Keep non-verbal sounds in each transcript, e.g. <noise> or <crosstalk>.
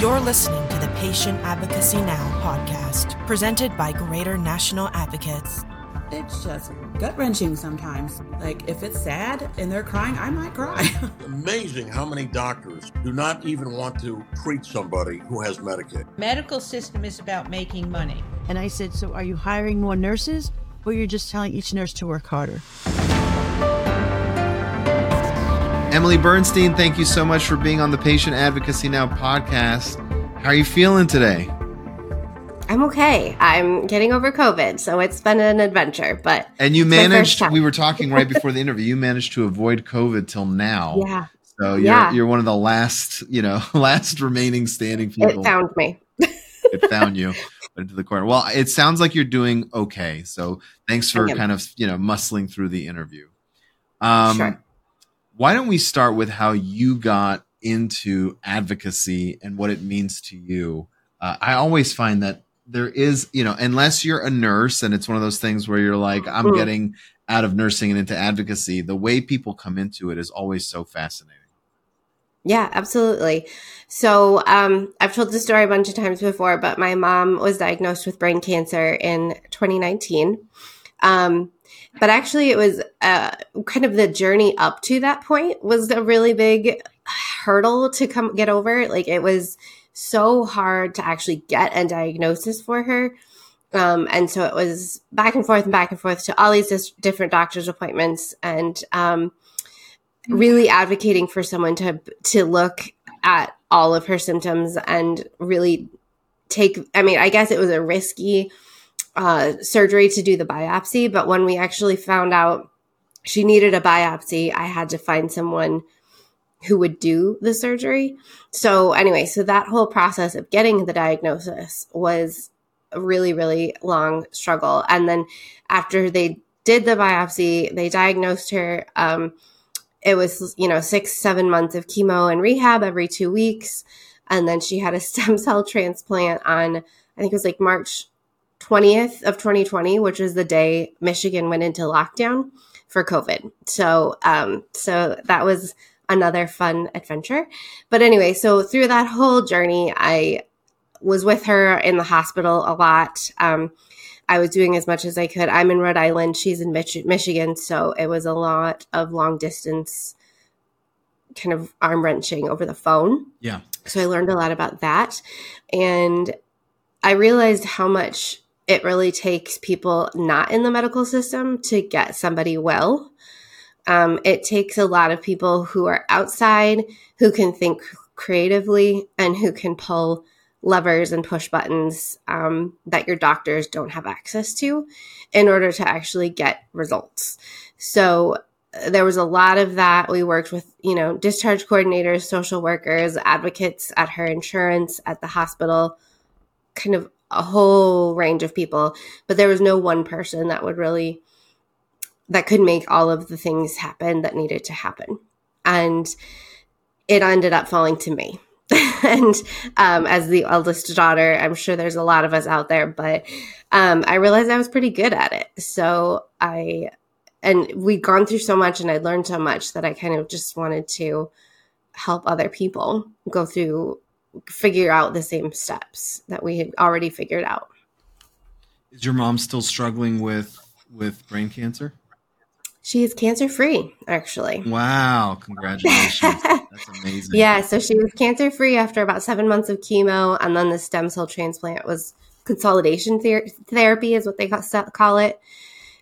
You're listening to the Patient Advocacy Now podcast, presented by Greater National Advocates. It's just gut wrenching sometimes. Like, if it's sad and they're crying, I might cry. <laughs> Amazing how many doctors do not even want to treat somebody who has Medicaid. Medical system is about making money. And I said, So are you hiring more nurses or you're just telling each nurse to work harder? Emily Bernstein, thank you so much for being on the Patient Advocacy Now podcast. How are you feeling today? I'm okay. I'm getting over COVID, so it's been an adventure. But and you managed. We were talking right before the interview. You managed to avoid COVID till now. Yeah. So you're yeah. you're one of the last, you know, <laughs> last remaining standing people. It found me. it found you into the corner. Well, it sounds like you're doing okay. So thanks for kind of you know muscling through the interview. Um, sure. Why don't we start with how you got into advocacy and what it means to you? Uh, I always find that there is, you know, unless you're a nurse and it's one of those things where you're like, I'm mm. getting out of nursing and into advocacy, the way people come into it is always so fascinating. Yeah, absolutely. So um, I've told this story a bunch of times before, but my mom was diagnosed with brain cancer in 2019. Um, but actually, it was uh, kind of the journey up to that point was a really big hurdle to come get over. Like it was so hard to actually get a diagnosis for her. Um, and so it was back and forth and back and forth to all these dis- different doctor's appointments and um, really advocating for someone to to look at all of her symptoms and really take. I mean, I guess it was a risky uh, surgery to do the biopsy, but when we actually found out she needed a biopsy, I had to find someone who would do the surgery. So anyway, so that whole process of getting the diagnosis was a really, really long struggle. And then after they did the biopsy, they diagnosed her. Um, it was, you know, six, seven months of chemo and rehab every two weeks. And then she had a <laughs> stem cell transplant on, I think it was like March 20th of 2020, which is the day Michigan went into lockdown for COVID. So, um, so that was another fun adventure. But anyway, so through that whole journey, I was with her in the hospital a lot. Um, I was doing as much as I could. I'm in Rhode Island. She's in Mich- Michigan. So it was a lot of long distance kind of arm wrenching over the phone. Yeah. So I learned a lot about that. And I realized how much it really takes people not in the medical system to get somebody well. Um, it takes a lot of people who are outside, who can think creatively, and who can pull levers and push buttons um, that your doctors don't have access to in order to actually get results. So uh, there was a lot of that. We worked with, you know, discharge coordinators, social workers, advocates at her insurance, at the hospital, kind of a whole range of people. But there was no one person that would really that could make all of the things happen that needed to happen. And it ended up falling to me. <laughs> and um, as the eldest daughter, I'm sure there's a lot of us out there, but um, I realized I was pretty good at it. So I, and we'd gone through so much and I'd learned so much that I kind of just wanted to help other people go through, figure out the same steps that we had already figured out. Is your mom still struggling with with brain cancer? She is cancer free, actually. Wow. Congratulations. <laughs> That's amazing. Yeah. So she was cancer free after about seven months of chemo. And then the stem cell transplant was consolidation ther- therapy, is what they call it.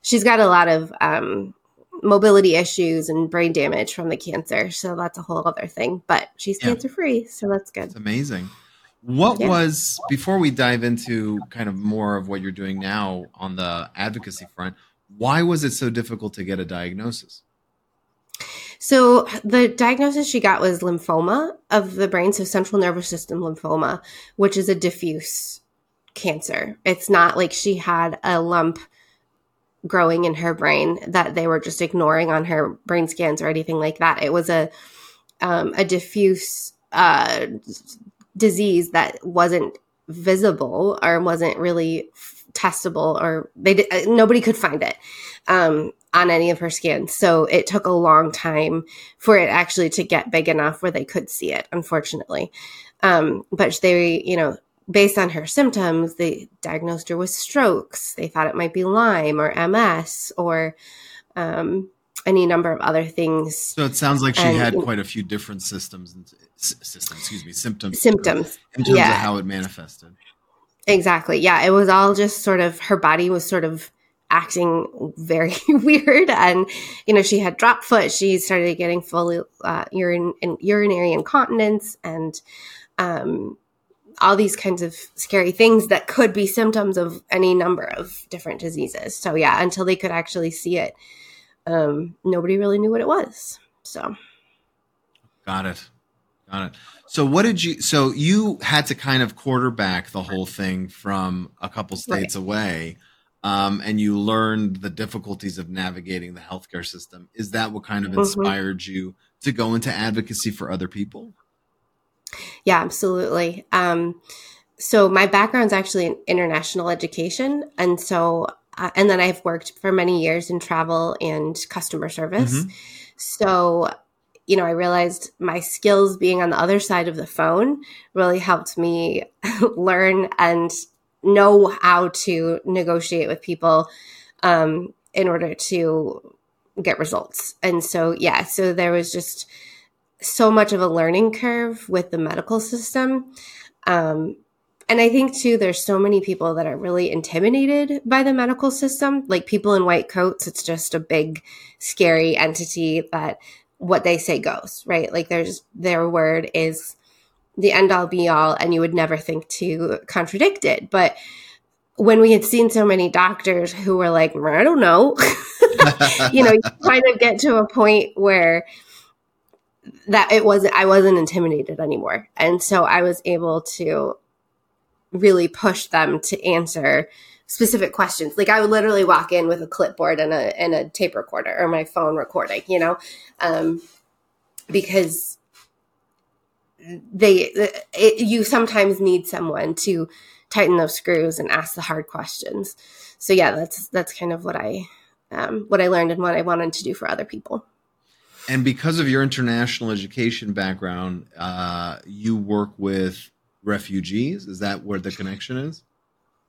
She's got a lot of um, mobility issues and brain damage from the cancer. So that's a whole other thing. But she's yeah. cancer free. So that's good. That's amazing. What yeah. was, before we dive into kind of more of what you're doing now on the advocacy front, why was it so difficult to get a diagnosis? So the diagnosis she got was lymphoma of the brain, so central nervous system lymphoma, which is a diffuse cancer. It's not like she had a lump growing in her brain that they were just ignoring on her brain scans or anything like that. It was a um, a diffuse uh, disease that wasn't visible or wasn't really testable or they uh, nobody could find it um, on any of her scans. So it took a long time for it actually to get big enough where they could see it, unfortunately. Um, but they, you know, based on her symptoms, they diagnosed her with strokes. They thought it might be Lyme or MS or um, any number of other things. So it sounds like she and, had quite a few different systems and systems, excuse me, symptoms. Symptoms. In terms yeah. of how it manifested. Exactly. Yeah. It was all just sort of her body was sort of acting very <laughs> weird and you know she had drop foot she started getting fully uh, urine and urinary incontinence and um, all these kinds of scary things that could be symptoms of any number of different diseases so yeah until they could actually see it um, nobody really knew what it was so got it got it so what did you so you had to kind of quarterback the whole thing from a couple states right. away um, and you learned the difficulties of navigating the healthcare system. Is that what kind of mm-hmm. inspired mm-hmm. you to go into advocacy for other people? Yeah, absolutely. Um, so my background is actually in international education, and so uh, and then I've worked for many years in travel and customer service. Mm-hmm. So you know, I realized my skills being on the other side of the phone really helped me <laughs> learn and know how to negotiate with people um, in order to get results. And so, yeah, so there was just so much of a learning curve with the medical system. Um, and I think too, there's so many people that are really intimidated by the medical system. Like people in white coats, it's just a big, scary entity that what they say goes, right? Like there's their word is the end all be all and you would never think to contradict it. But when we had seen so many doctors who were like, I don't know, <laughs> you know, you kind of get to a point where that it wasn't, I wasn't intimidated anymore. And so I was able to really push them to answer specific questions. Like I would literally walk in with a clipboard and a, and a tape recorder or my phone recording, you know, um, because they it, you sometimes need someone to tighten those screws and ask the hard questions so yeah that's that's kind of what i um, what i learned and what i wanted to do for other people and because of your international education background uh, you work with refugees? Is that where the connection is?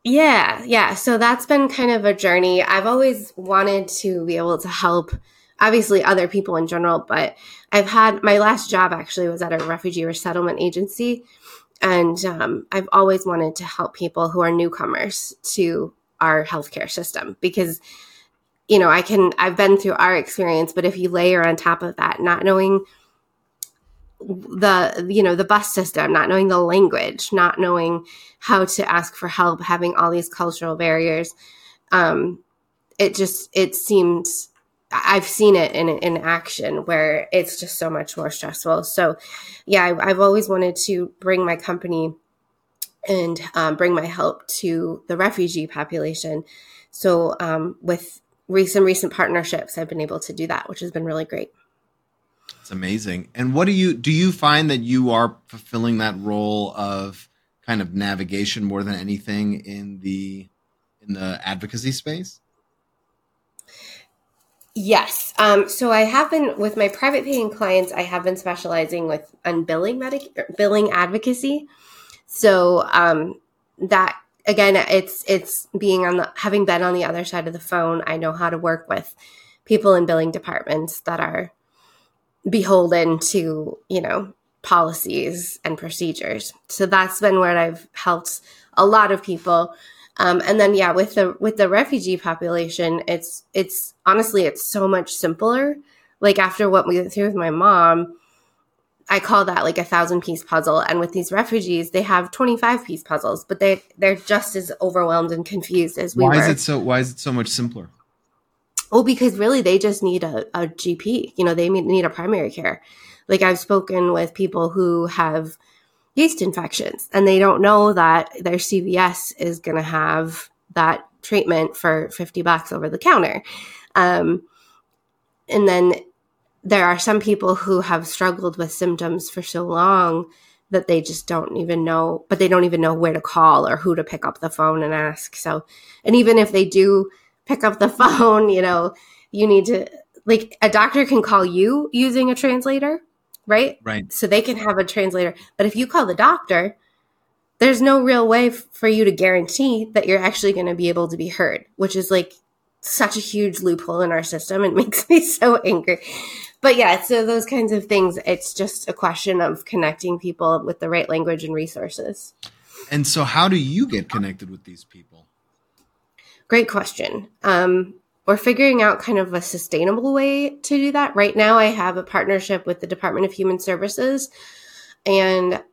Yeah yeah. So that's been kind of a journey. I've always wanted to be able to help obviously other people in general, but I've had my last job actually was at a refugee resettlement agency. And um, I've always wanted to help people who are newcomers to our healthcare system because, you know, I can, I've been through our experience, but if you layer on top of that, not knowing the, you know, the bus system, not knowing the language, not knowing how to ask for help, having all these cultural barriers, um, it just, it seems I've seen it in in action where it's just so much more stressful. So, yeah, I, have always wanted to bring my company and um, bring my help to the refugee population. So, um, with recent recent partnerships, I've been able to do that, which has been really great. It's amazing. And what do you do? You find that you are fulfilling that role of kind of navigation more than anything in the in the advocacy space? Yes. Um, so I have been with my private paying clients. I have been specializing with on billing medic billing advocacy. So um, that again, it's it's being on the having been on the other side of the phone. I know how to work with people in billing departments that are beholden to you know policies and procedures. So that's been where I've helped a lot of people um, and then yeah, with the with the refugee population, it's it's honestly it's so much simpler. Like after what we went through with my mom, I call that like a thousand piece puzzle. And with these refugees, they have twenty five piece puzzles, but they they're just as overwhelmed and confused as we why were. is it so? Why is it so much simpler? Well, because really they just need a, a GP. You know, they need a primary care. Like I've spoken with people who have yeast infections and they don't know that their CVS is going to have that treatment for 50 bucks over the counter. Um, and then there are some people who have struggled with symptoms for so long that they just don't even know, but they don't even know where to call or who to pick up the phone and ask. So, and even if they do pick up the <laughs> phone, you know, you need to, like, a doctor can call you using a translator, right? Right. So they can have a translator. But if you call the doctor, there's no real way f- for you to guarantee that you're actually going to be able to be heard, which is like such a huge loophole in our system. It <laughs> makes me so angry but yeah, so those kinds of things, it's just a question of connecting people with the right language and resources. And so, how do you get connected with these people? Great question. Um, we're figuring out kind of a sustainable way to do that. Right now, I have a partnership with the Department of Human Services, and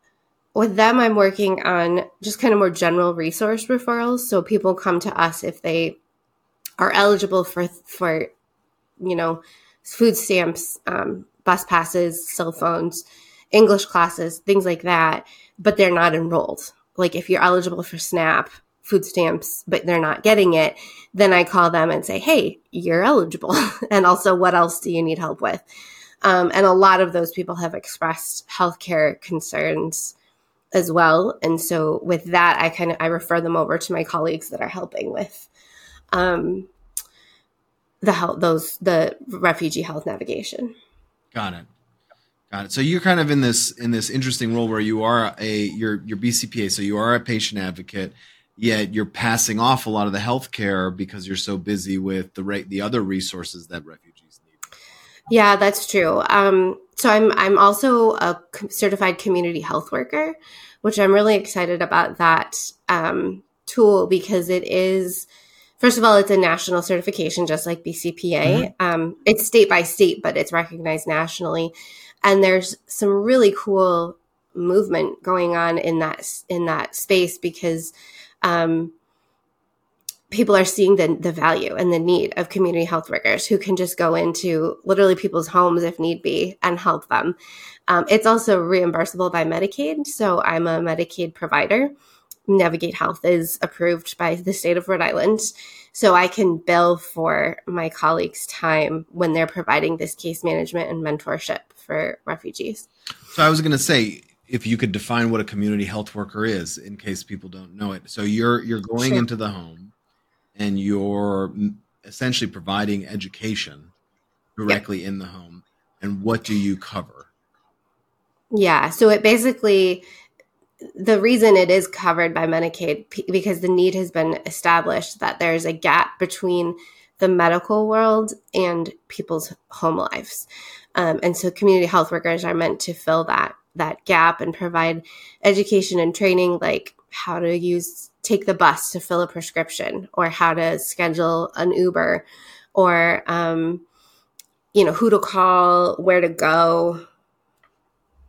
with them, I'm working on just kind of more general resource referrals. So people come to us if they are eligible for for you know food stamps, um, bus passes, cell phones, English classes, things like that, but they're not enrolled. Like if you're eligible for SNAP, food stamps, but they're not getting it, then I call them and say, Hey, you're eligible. <laughs> and also, what else do you need help with? Um, and a lot of those people have expressed healthcare concerns as well. And so with that, I kind of, I refer them over to my colleagues that are helping with, um, the health those the refugee health navigation. Got it. Got it. So you're kind of in this in this interesting role where you are a you're you're BCPA, so you are a patient advocate, yet you're passing off a lot of the healthcare because you're so busy with the rate the other resources that refugees need. Yeah, that's true. Um, so I'm I'm also a certified community health worker, which I'm really excited about that um, tool because it is first of all, it's a national certification, just like BCPA. Mm-hmm. Um, it's state by state, but it's recognized nationally. And there's some really cool movement going on in that in that space because um, people are seeing the, the value and the need of community health workers who can just go into literally people's homes if need be and help them. Um, it's also reimbursable by Medicaid. So I'm a Medicaid provider. Navigate Health is approved by the state of Rhode Island. So I can bill for my colleagues' time when they're providing this case management and mentorship for refugees. So I was going to say, if you could define what a community health worker is, in case people don't know it. So you're you're going sure. into the home, and you're essentially providing education directly yep. in the home. And what do you cover? Yeah, so it basically the reason it is covered by Medicaid because the need has been established that there's a gap between the medical world and people's home lives. Um, and so community health workers are meant to fill that that gap and provide education and training like how to use take the bus to fill a prescription or how to schedule an Uber or um, you know who to call, where to go,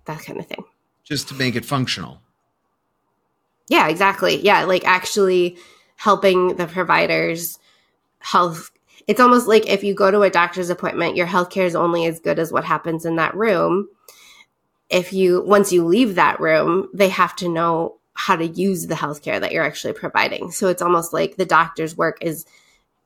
that kind of thing. Just to make it functional. Yeah, exactly. Yeah, like actually helping the providers health it's almost like if you go to a doctor's appointment, your healthcare is only as good as what happens in that room. If you once you leave that room, they have to know how to use the healthcare that you're actually providing. So it's almost like the doctor's work is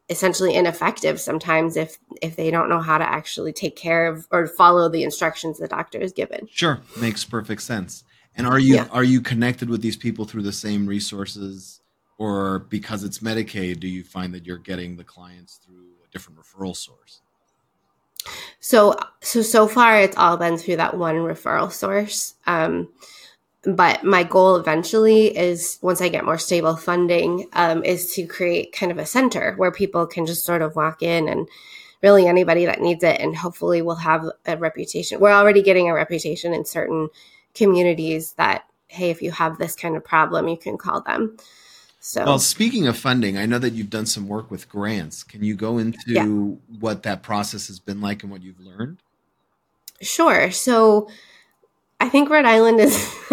essentially ineffective sometimes if if they don't know how to actually take care of or follow the instructions the doctor is given. Sure, makes perfect sense. And are you yeah. are you connected with these people through the same resources, or because it's Medicaid, do you find that you're getting the clients through a different referral source? So so so far, it's all been through that one referral source. Um, but my goal eventually is once I get more stable funding, um, is to create kind of a center where people can just sort of walk in and really anybody that needs it, and hopefully we'll have a reputation. We're already getting a reputation in certain communities that hey if you have this kind of problem you can call them. So well speaking of funding i know that you've done some work with grants. Can you go into yeah. what that process has been like and what you've learned? Sure. So i think rhode island is <laughs>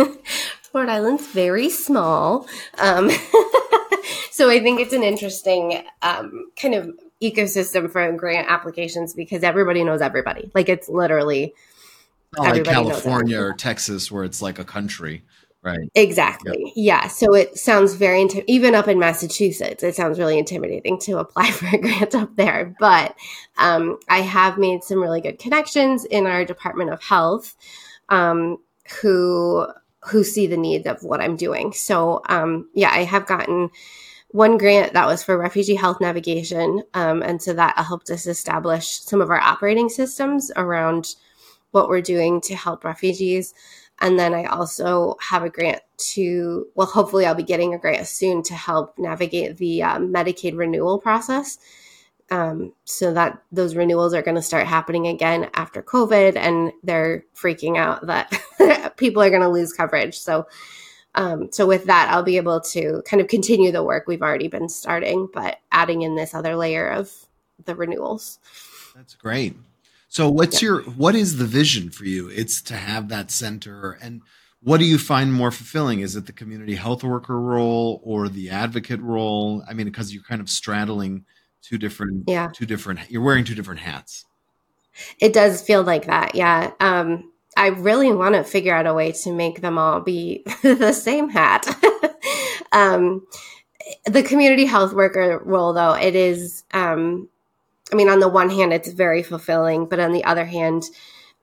rhode island's very small. Um, <laughs> so i think it's an interesting um, kind of ecosystem for grant applications because everybody knows everybody. Like it's literally like California or Texas, where it's like a country, right? Exactly. Yep. Yeah. So it sounds very inti- even up in Massachusetts, it sounds really intimidating to apply <laughs> for a grant up there. But um, I have made some really good connections in our Department of Health, um, who who see the needs of what I'm doing. So, um, yeah, I have gotten one grant that was for refugee health navigation. Um, and so that helped us establish some of our operating systems around what we're doing to help refugees. And then I also have a grant to, well, hopefully I'll be getting a grant soon to help navigate the um, Medicaid renewal process. Um, so that those renewals are going to start happening again after COVID, and they're freaking out that <laughs> people are going to lose coverage. So, um, so with that, I'll be able to kind of continue the work we've already been starting, but adding in this other layer of the renewals. That's great. So, what's your what is the vision for you? It's to have that center, and what do you find more fulfilling? Is it the community health worker role or the advocate role? I mean, because you're kind of straddling two different yeah two different you're wearing two different hats it does feel like that yeah um i really want to figure out a way to make them all be <laughs> the same hat <laughs> um the community health worker role though it is um i mean on the one hand it's very fulfilling but on the other hand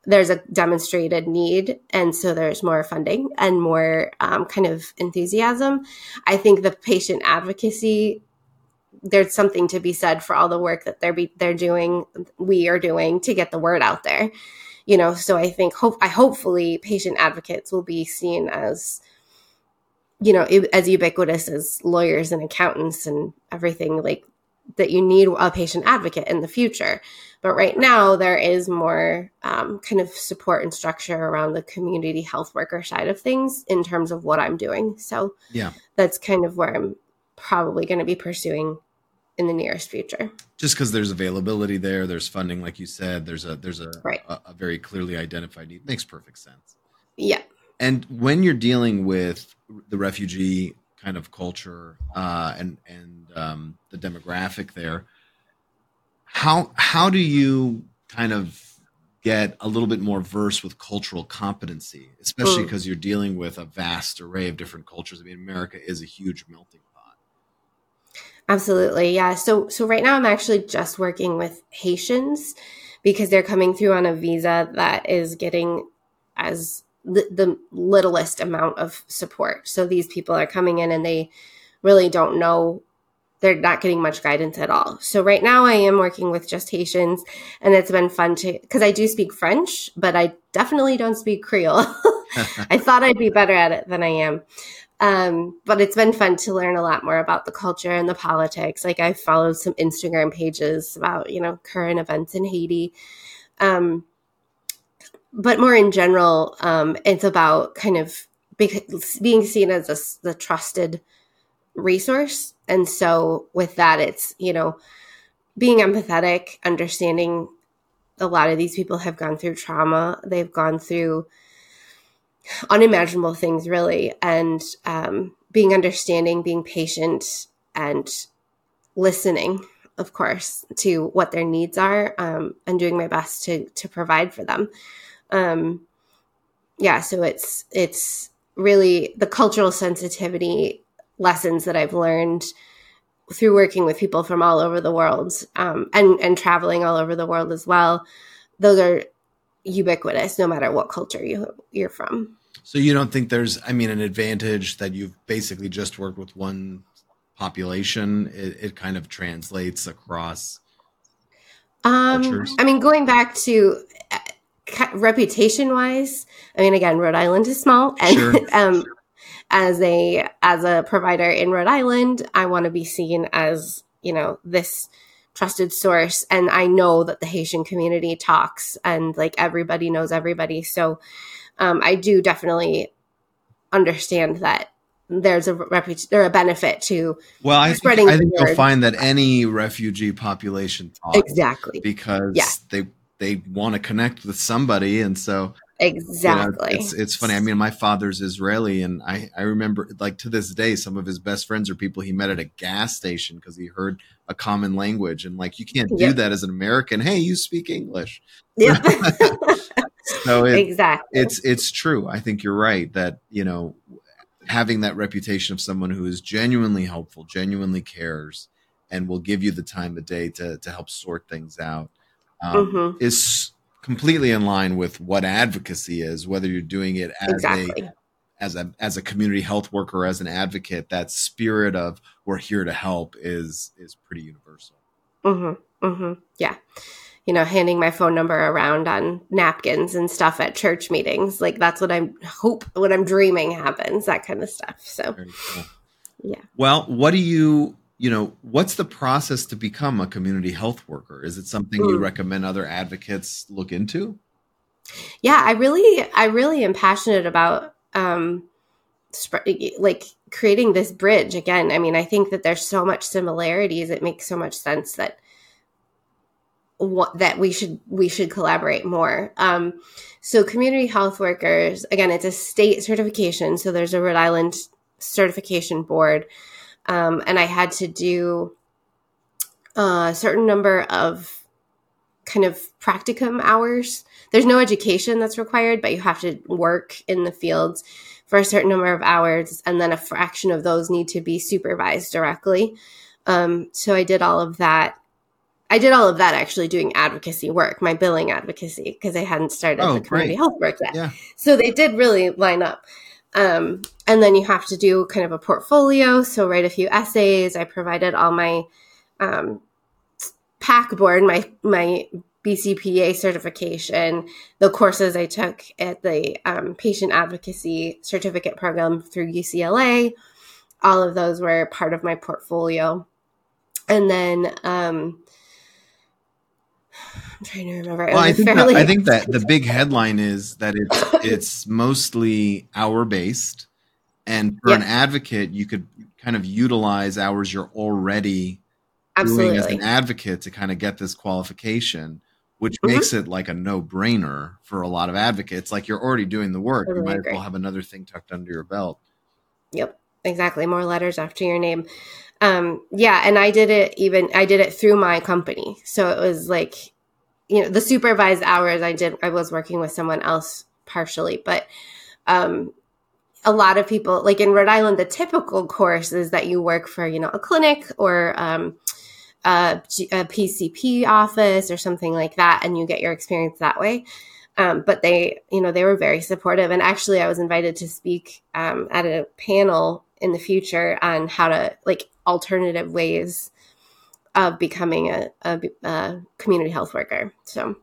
there's a demonstrated need and so there's more funding and more um, kind of enthusiasm. I think the patient advocacy there's something to be said for all the work that they're be, they're doing we are doing to get the word out there you know? So i think hope i hopefully patient advocates will be seen as you know as ubiquitous as lawyers and accountants and everything like that you need a patient advocate in the future but right now there is more um, kind of support and structure around the community health worker side of things in terms of what i'm doing so yeah that's kind of where i'm probably going to be pursuing in the nearest future. Just because there's availability there, there's funding, like you said, there's a there's a, right. a, a very clearly identified need. Makes perfect sense. Yeah. And when you're dealing with the refugee kind of culture uh, and and um, the demographic there, how how do you kind of get a little bit more versed with cultural competency, especially because mm. you're dealing with a vast array of different cultures. I mean, America is a huge melting pot. Absolutely. Yeah. So so right now I'm actually just working with Haitians because they're coming through on a visa that is getting as the, littlest amount of support. So these people are coming in and they really don't know they're not getting much guidance at all. So right now I am working with just Haitians and it's been fun to because I do speak French, but I definitely don't speak Creole. <laughs> I thought I'd be better at it than I am. Um, but it's been fun to learn a lot more about the culture and the politics. Like I followed some Instagram pages about, you know, current events in Haiti. Um, but more in general, um, it's about kind of being seen as a, the trusted resource. And so with that, it's, you know, being empathetic, understanding a lot of these people have gone through trauma. They've gone through, unimaginable things really and um, being understanding being patient and listening of course to what their needs are um, and doing my best to to provide for them um, yeah so it's it's really the cultural sensitivity lessons that i've learned through working with people from all over the world um, and and traveling all over the world as well those are ubiquitous no matter what culture you you're from. So you don't think there's I mean an advantage that you've basically just worked with one population it, it kind of translates across um cultures? I mean going back to reputation wise I mean again Rhode Island is small and sure. <laughs> um as a as a provider in Rhode Island I want to be seen as you know this trusted source and i know that the haitian community talks and like everybody knows everybody so um, i do definitely understand that there's a or a benefit to well I spreading think, I think you'll find that any refugee population talks exactly because yeah. they they want to connect with somebody and so Exactly. You know, it's it's funny. I mean, my father's Israeli, and I I remember like to this day, some of his best friends are people he met at a gas station because he heard a common language, and like you can't do yep. that as an American. Hey, you speak English. Yeah. <laughs> so it, exactly, it's it's true. I think you're right that you know having that reputation of someone who is genuinely helpful, genuinely cares, and will give you the time of day to to help sort things out um, mm-hmm. is completely in line with what advocacy is, whether you're doing it as exactly. a as a as a community health worker, as an advocate, that spirit of we're here to help is is pretty universal. Mm-hmm. Mm-hmm. Yeah. You know, handing my phone number around on napkins and stuff at church meetings. Like that's what I'm hope what I'm dreaming happens, that kind of stuff. So cool. yeah. Well, what do you you know, what's the process to become a community health worker? Is it something you recommend other advocates look into? Yeah, I really I really am passionate about um like creating this bridge again. I mean, I think that there's so much similarities. It makes so much sense that what that we should we should collaborate more. Um, so community health workers, again, it's a state certification. So there's a Rhode Island certification board, um, and I had to do a certain number of kind of practicum hours. There's no education that's required, but you have to work in the fields for a certain number of hours, and then a fraction of those need to be supervised directly. Um, so I did all of that. I did all of that actually doing advocacy work, my billing advocacy, because I hadn't started oh, the community great. health work yet. Yeah. So they did really line up. Um, and then you have to do kind of a portfolio. So write a few essays. I provided all my um, PAC board, my my BCPA certification, the courses I took at the um, patient advocacy certificate program through UCLA, all of those were part of my portfolio. And then um, I'm trying to remember. Well, I think, fairly- that, I think that the big headline is that it's <coughs> it's mostly hour based, and for yep. an advocate, you could kind of utilize hours you're already Absolutely. doing as an advocate to kind of get this qualification which mm-hmm. makes it like a no brainer for a lot of advocates. Like you're already doing the work. Totally you might agree. as well have another thing tucked under your belt. Yep, exactly. More letters after your name. Um, yeah, and I did it even I did it through my company. So it was like, you know, the supervised hours I did I was working with someone else partially, but um a lot of people like in Rhode Island, the typical course is that you work for, you know, a clinic or um a, a PCP office or something like that, and you get your experience that way. Um, but they, you know, they were very supportive. And actually, I was invited to speak um, at a panel in the future on how to like alternative ways of becoming a, a, a community health worker. So,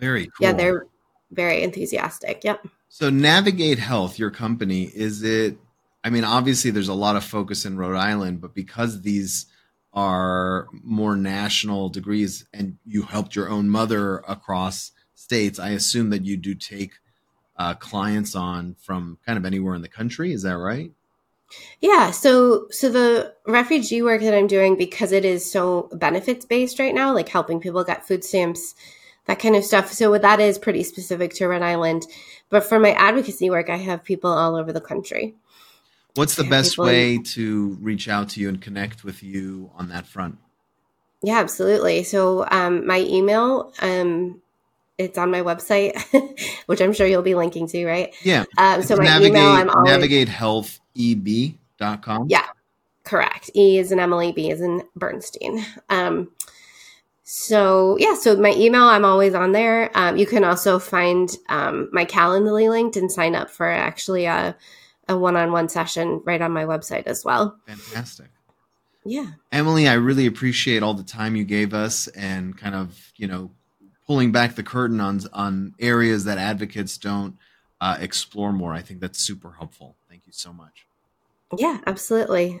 very cool. Yeah, they're very enthusiastic. Yep. So, Navigate Health, your company, is it? I mean, obviously, there's a lot of focus in Rhode Island, but because these are more national degrees and you helped your own mother across states, I assume that you do take uh, clients on from kind of anywhere in the country. Is that right? Yeah. So, so the refugee work that I'm doing, because it is so benefits based right now, like helping people get food stamps, that kind of stuff. So what that is pretty specific to Rhode Island. But for my advocacy work, I have people all over the country. What's the best way to reach out to you and connect with you on that front? Yeah, absolutely. So um, my email, um, it's on my website, <laughs> which I'm sure you'll be linking to, right? Yeah. Um, so my navigate, email, I'm always navigatehealtheb.com. Yeah, correct. E is in Emily, B is in Bernstein. Um, so yeah, so my email, I'm always on there. Um, you can also find um, my Calendly linked and sign up for actually a a one-on-one session right on my website as well. Fantastic. Yeah. Emily, I really appreciate all the time you gave us and kind of, you know, pulling back the curtain on on areas that advocates don't uh, explore more. I think that's super helpful. Thank you so much. Yeah, absolutely.